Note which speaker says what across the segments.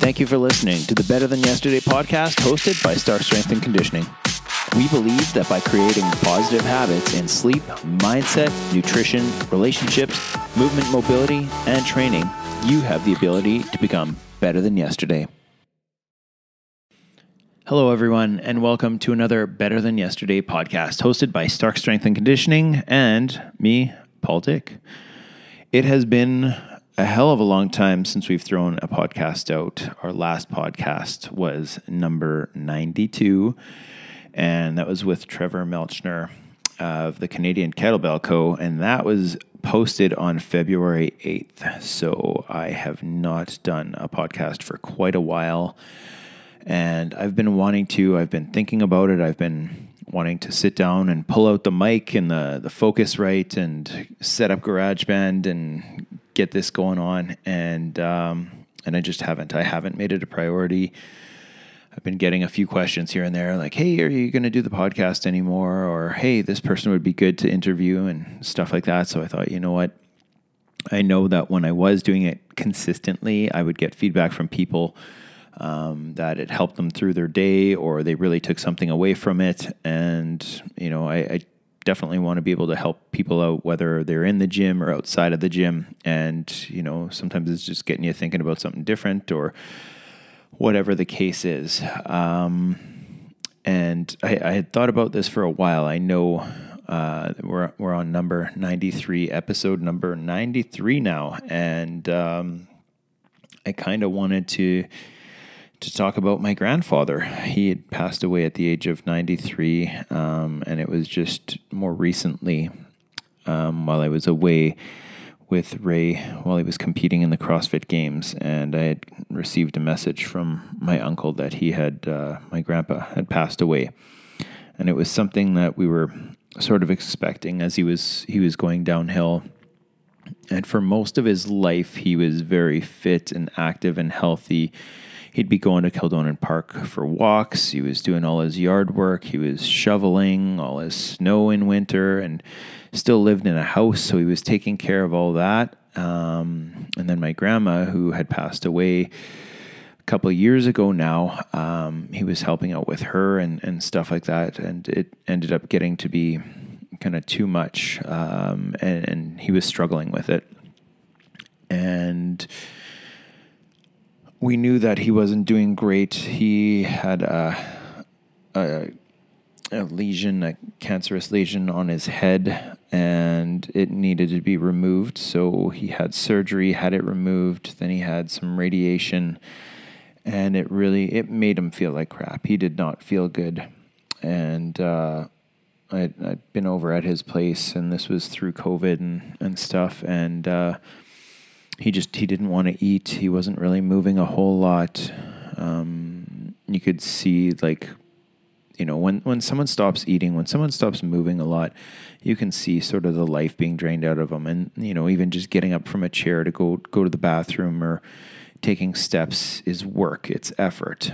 Speaker 1: Thank you for listening to the Better Than Yesterday podcast hosted by Stark Strength and Conditioning. We believe that by creating positive habits in sleep, mindset, nutrition, relationships, movement, mobility, and training, you have the ability to become better than yesterday. Hello, everyone, and welcome to another Better Than Yesterday podcast hosted by Stark Strength and Conditioning and me, Paul Dick. It has been a hell of a long time since we've thrown a podcast out. Our last podcast was number 92, and that was with Trevor Melchner of the Canadian Kettlebell Co., and that was posted on February 8th. So I have not done a podcast for quite a while, and I've been wanting to, I've been thinking about it, I've been wanting to sit down and pull out the mic and the, the Focusrite and set up GarageBand and get this going on, and um, and I just haven't. I haven't made it a priority. I've been getting a few questions here and there, like, "Hey, are you going to do the podcast anymore?" Or, "Hey, this person would be good to interview," and stuff like that. So I thought, you know what? I know that when I was doing it consistently, I would get feedback from people um, that it helped them through their day, or they really took something away from it. And you know, I, I definitely want to be able to help people out, whether they're in the gym or outside of the gym. And, you know, sometimes it's just getting you thinking about something different or whatever the case is. Um, and I, I, had thought about this for a while. I know uh, we're, we're on number 93, episode number 93 now. And um, I kind of wanted to to talk about my grandfather. He had passed away at the age of 93, um, and it was just more recently um, while I was away with Ray while he was competing in the CrossFit Games, and I had received a message from my uncle that he had, uh, my grandpa had passed away, and it was something that we were sort of expecting as he was he was going downhill. And for most of his life, he was very fit and active and healthy he'd be going to Kildonan Park for walks. He was doing all his yard work. He was shoveling all his snow in winter and still lived in a house. So he was taking care of all that. Um, and then my grandma, who had passed away a couple of years ago now, um, he was helping out with her and, and stuff like that. And it ended up getting to be kind of too much. Um, and, and he was struggling with it. And we knew that he wasn't doing great. He had a, a, a, lesion, a cancerous lesion on his head, and it needed to be removed. So he had surgery, had it removed. Then he had some radiation, and it really it made him feel like crap. He did not feel good, and. Uh, I'd, I'd been over at his place, and this was through COVID and, and stuff. And uh, he just he didn't want to eat. He wasn't really moving a whole lot. Um, you could see like you know when when someone stops eating, when someone stops moving a lot, you can see sort of the life being drained out of them, and you know even just getting up from a chair to go go to the bathroom or taking steps is work. It's effort,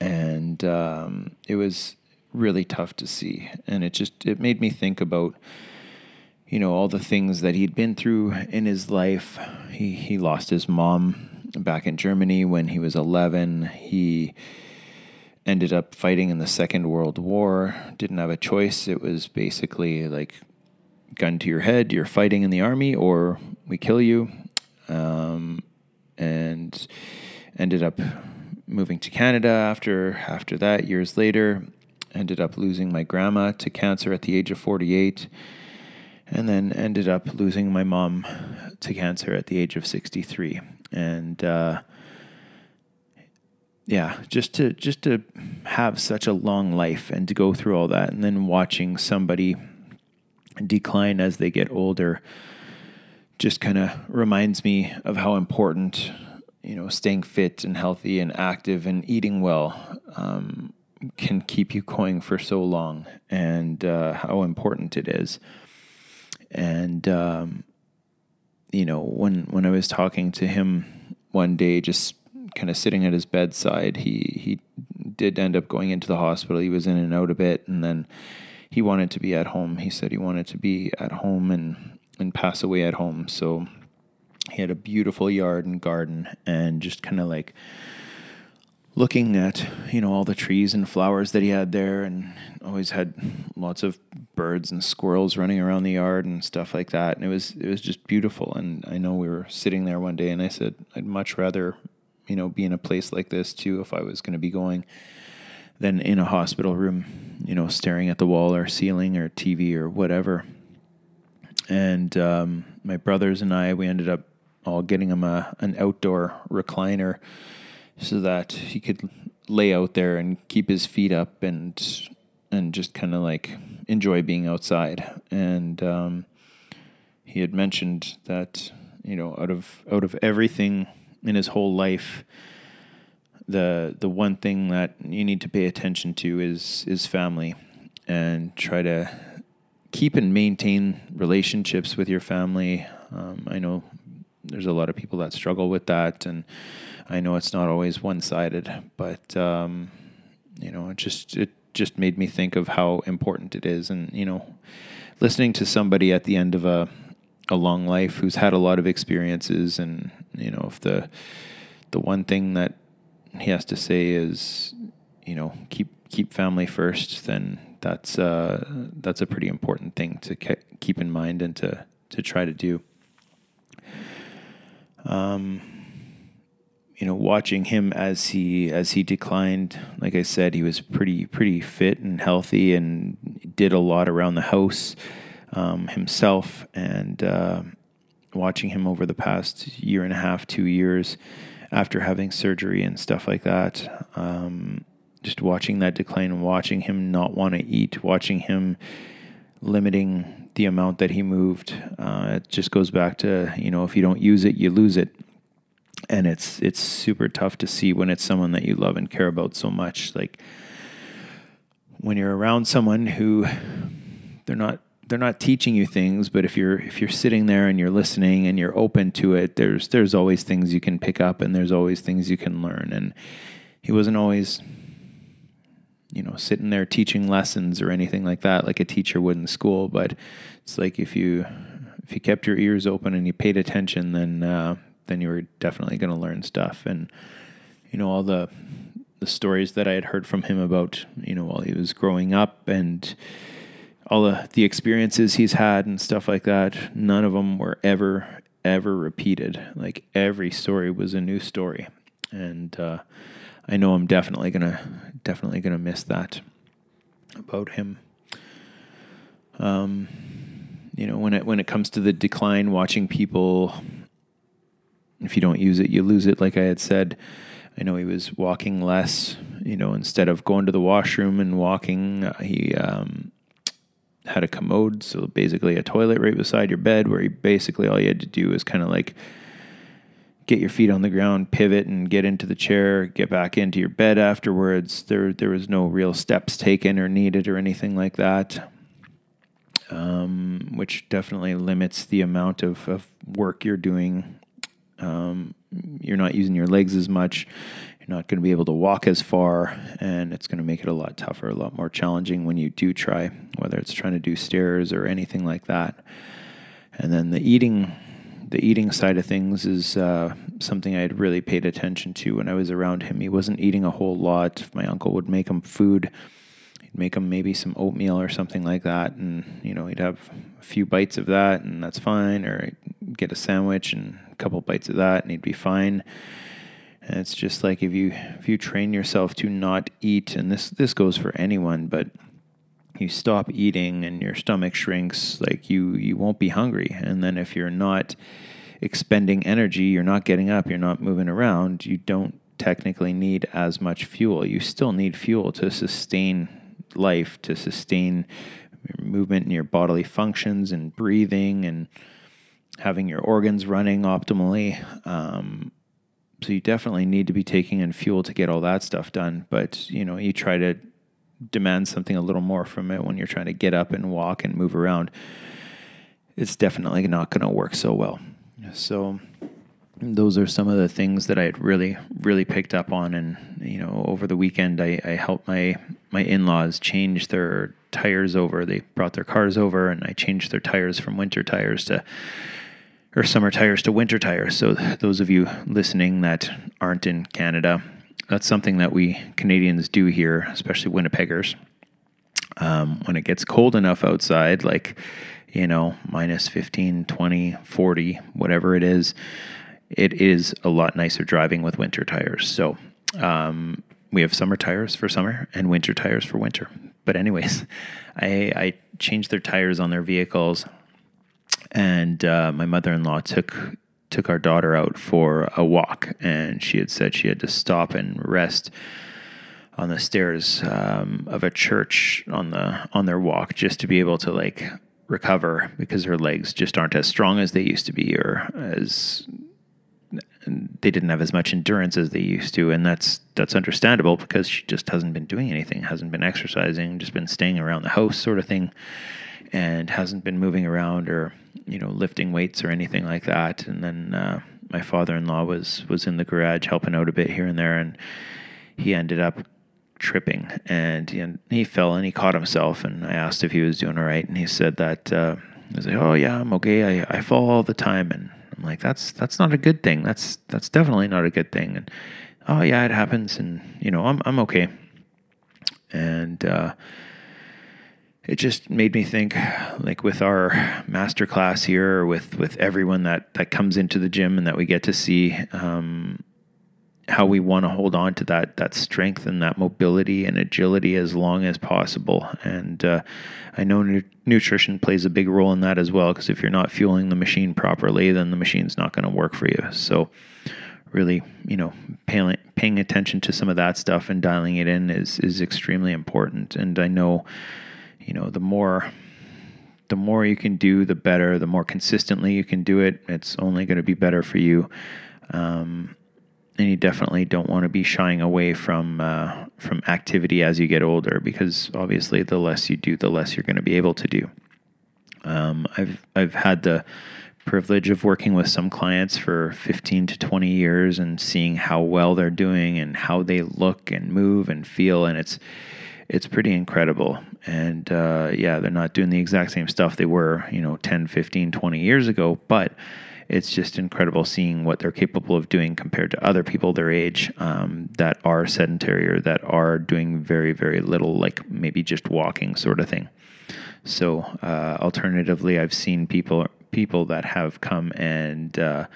Speaker 1: and um, it was really tough to see, and it just it made me think about you know, all the things that he'd been through in his life. He, he lost his mom back in Germany when he was 11. He ended up fighting in the Second World War, didn't have a choice. It was basically like gun to your head, you're fighting in the army, or we kill you. Um, and ended up moving to Canada after after that years later ended up losing my grandma to cancer at the age of 48 and then ended up losing my mom to cancer at the age of 63 and uh, yeah just to just to have such a long life and to go through all that and then watching somebody decline as they get older just kind of reminds me of how important you know staying fit and healthy and active and eating well um, can keep you going for so long and uh, how important it is and um, you know when when I was talking to him one day, just kind of sitting at his bedside, he he did end up going into the hospital. He was in and out a bit, and then he wanted to be at home. He said he wanted to be at home and and pass away at home. So he had a beautiful yard and garden, and just kind of like looking at you know all the trees and flowers that he had there and always had lots of birds and squirrels running around the yard and stuff like that. And it was it was just beautiful. And I know we were sitting there one day and I said I'd much rather you know be in a place like this too if I was going to be going than in a hospital room you know staring at the wall or ceiling or TV or whatever. And um, my brothers and I we ended up all getting him a an outdoor recliner so that he could lay out there and keep his feet up and and just kind of like enjoy being outside. And um, he had mentioned that you know out of out of everything in his whole life, the the one thing that you need to pay attention to is is family, and try to keep and maintain relationships with your family. Um, I know there's a lot of people that struggle with that, and I know it's not always one sided, but um, you know, it just it just made me think of how important it is, and you know, listening to somebody at the end of a a long life who's had a lot of experiences, and you know, if the the one thing that he has to say is, you know, keep keep family first, then that's uh, that's a pretty important thing to ke- keep in mind and to to try to do. Um, you know, watching him as he as he declined, like I said, he was pretty pretty fit and healthy, and did a lot around the house um, himself. And uh, watching him over the past year and a half, two years, after having surgery and stuff like that, um, just watching that decline, watching him not want to eat, watching him limiting the amount that he moved. Uh, it just goes back to you know, if you don't use it, you lose it and it's it's super tough to see when it's someone that you love and care about so much. Like when you're around someone who they're not they're not teaching you things but if you're if you're sitting there and you're listening and you're open to it there's there's always things you can pick up and there's always things you can learn. And he wasn't always you know sitting there teaching lessons or anything like that like a teacher would in school. But it's like if you if you kept your ears open and you paid attention then uh, then you were definitely going to learn stuff. And you know all the the stories that I had heard from him about you know while he was growing up and all the the experiences he's had and stuff like that. None of them were ever ever repeated. Like every story was a new story, and uh, I know I'm definitely gonna definitely gonna miss that about him. Um, you know when it when it comes to the decline, watching people if you don't use it, you lose it. Like I had said, I know he was walking less. You know, instead of going to the washroom and walking, uh, he um, had a commode, so basically a toilet right beside your bed, where he basically all you had to do was kind of like get your feet on the ground, pivot, and get into the chair, get back into your bed afterwards. There, there was no real steps taken or needed or anything like that. Um, which definitely limits the amount of, of work you're doing um, you're not using your legs as much. You're not going to be able to walk as far, and it's going to make it a lot tougher, a lot more challenging when you do try, whether it's trying to do stairs or anything like that. And then the eating, the eating side of things is uh, something I had really paid attention to when I was around him. He wasn't eating a whole lot. My uncle would make him food he'd make him maybe some oatmeal or something like that, and you know he'd have a few bites of that, and that's fine. Or get a sandwich and a couple bites of that, and he'd be fine. And it's just like if you if you train yourself to not eat, and this this goes for anyone, but you stop eating and your stomach shrinks, like you you won't be hungry. And then if you're not expending energy, you're not getting up, you're not moving around, you don't technically need as much fuel. You still need fuel to sustain life to sustain your movement and your bodily functions and breathing and having your organs running optimally. Um, so you definitely need to be taking in fuel to get all that stuff done. But you know, you try to demand something a little more from it when you're trying to get up and walk and move around. It's definitely not going to work so well. So those are some of the things that I had really, really picked up on. And you know, over the weekend, I, I helped my my in laws change their tires over. They brought their cars over, and I changed their tires from winter tires to or summer tires to winter tires. So those of you listening that aren't in Canada, that's something that we Canadians do here, especially Winnipeggers. Um, when it gets cold enough outside, like, you know, minus 15, 20, 40, whatever it is, it is a lot nicer driving with winter tires. So um, we have summer tires for summer and winter tires for winter. But anyways, I, I changed their tires on their vehicles, and uh, my mother-in-law took took our daughter out for a walk, and she had said she had to stop and rest on the stairs um, of a church on the on their walk just to be able to like recover because her legs just aren't as strong as they used to be or as they didn't have as much endurance as they used to, and that's that's understandable because she just hasn't been doing anything, hasn't been exercising, just been staying around the house, sort of thing, and hasn't been moving around or you know lifting weights or anything like that. And then uh, my father-in-law was was in the garage helping out a bit here and there, and he ended up tripping and he, he fell and he caught himself. And I asked if he was doing all right, and he said that. Uh, he was like, "Oh yeah, I'm okay. I, I fall all the time." And I'm like, "That's that's not a good thing. That's that's definitely not a good thing." And oh yeah, it happens, and you know, I'm I'm okay. And uh, it just made me think, like with our master class here, with with everyone that that comes into the gym and that we get to see. Um, how we want to hold on to that that strength and that mobility and agility as long as possible. And uh, I know nu- nutrition plays a big role in that as well because if you're not fueling the machine properly, then the machine's not going to work for you. So really, you know, paying paying attention to some of that stuff and dialing it in is is extremely important. And I know, you know, the more the more you can do, the better. The more consistently you can do it, it's only going to be better for you. Um, and you definitely don't want to be shying away from uh, from activity as you get older because obviously the less you do, the less you're going to be able to do. Um, I've I've had the privilege of working with some clients for 15 to 20 years and seeing how well they're doing and how they look and move and feel and it's it's pretty incredible and uh, yeah they're not doing the exact same stuff they were you know 10 15 20 years ago but it's just incredible seeing what they're capable of doing compared to other people their age um, that are sedentary or that are doing very, very little, like maybe just walking sort of thing. So, uh, alternatively, I've seen people people that have come and uh,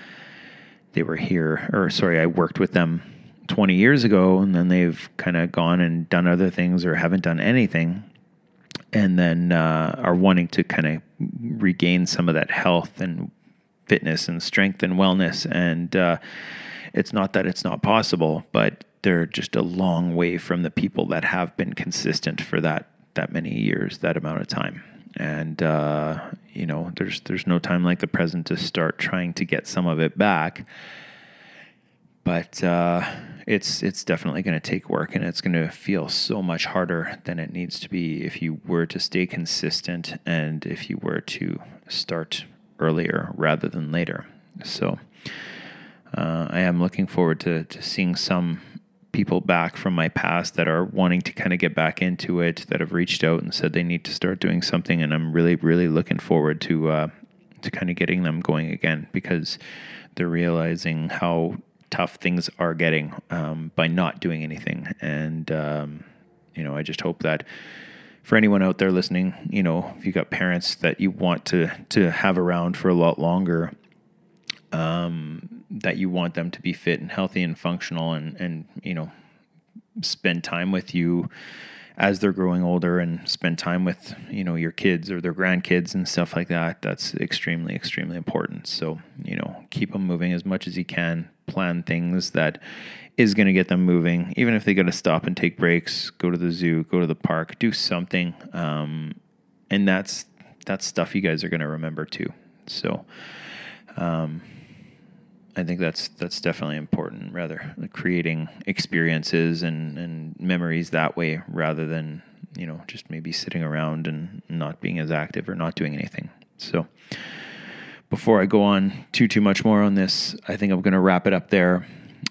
Speaker 1: they were here, or sorry, I worked with them 20 years ago, and then they've kind of gone and done other things or haven't done anything, and then uh, are wanting to kind of regain some of that health and fitness and strength and wellness. And uh, it's not that it's not possible, but they're just a long way from the people that have been consistent for that that many years, that amount of time. And uh, you know, there's there's no time like the present to start trying to get some of it back. But uh, it's it's definitely going to take work, and it's going to feel so much harder than it needs to be if you were to stay consistent and if you were to start earlier rather than later. So uh, I am looking forward to, to seeing some people back from my past that are wanting to kind of get back into it, that have reached out and said they need to start doing something. And I'm really, really looking forward to uh, to kind of getting them going again because they're realizing how tough things are getting um, by not doing anything. And um, you know, I just hope that for anyone out there listening, you know, if you've got parents that you want to to have around for a lot longer, um, that you want them to be fit and healthy and functional, and and you know, spend time with you as they're growing older and spend time with you know your kids or their grandkids and stuff like that that's extremely extremely important. So you know keep them moving as much as you can plan things that is going to get them moving, even if they got to stop and take breaks, go to the zoo, go to the park, do something. Um, and that's that's stuff you guys are going to remember too. So, um, I think that's that's definitely important. Rather, creating experiences and and memories that way, rather than you know just maybe sitting around and not being as active or not doing anything. So. Before I go on too too much more on this, I think I'm going to wrap it up there.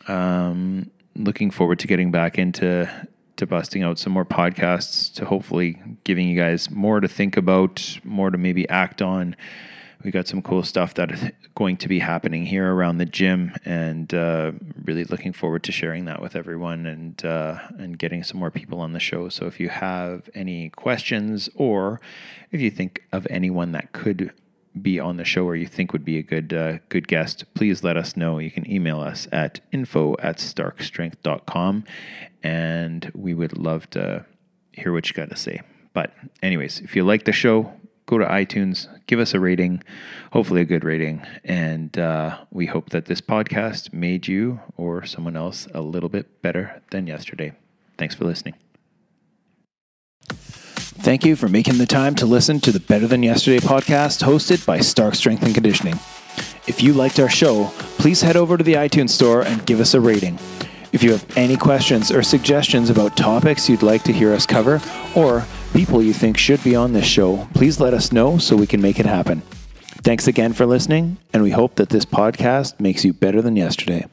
Speaker 1: Um, looking forward to getting back into to busting out some more podcasts to hopefully giving you guys more to think about, more to maybe act on we got some cool stuff that is going to be happening here around the gym, and uh, really looking forward to sharing that with everyone and uh, and getting some more people on the show. So if you have any questions or if you think of anyone that could be on the show or you think would be a good uh, good guest, please let us know. You can email us at info at starkstrength.com and we would love to hear what you got to say. But anyways, if you like the show, go to iTunes, give us a rating, hopefully a good rating. And uh, we hope that this podcast made you or someone else a little bit better than yesterday. Thanks for listening. Thank you for making the time to listen to the Better Than Yesterday podcast hosted by Stark Strength and Conditioning. If you liked our show, please head over to the iTunes store and give us a rating. If you have any questions or suggestions about topics you'd like to hear us cover, or people you think should be on this show, please let us know so we can make it happen. Thanks again for listening, and we hope that this podcast makes you better than yesterday.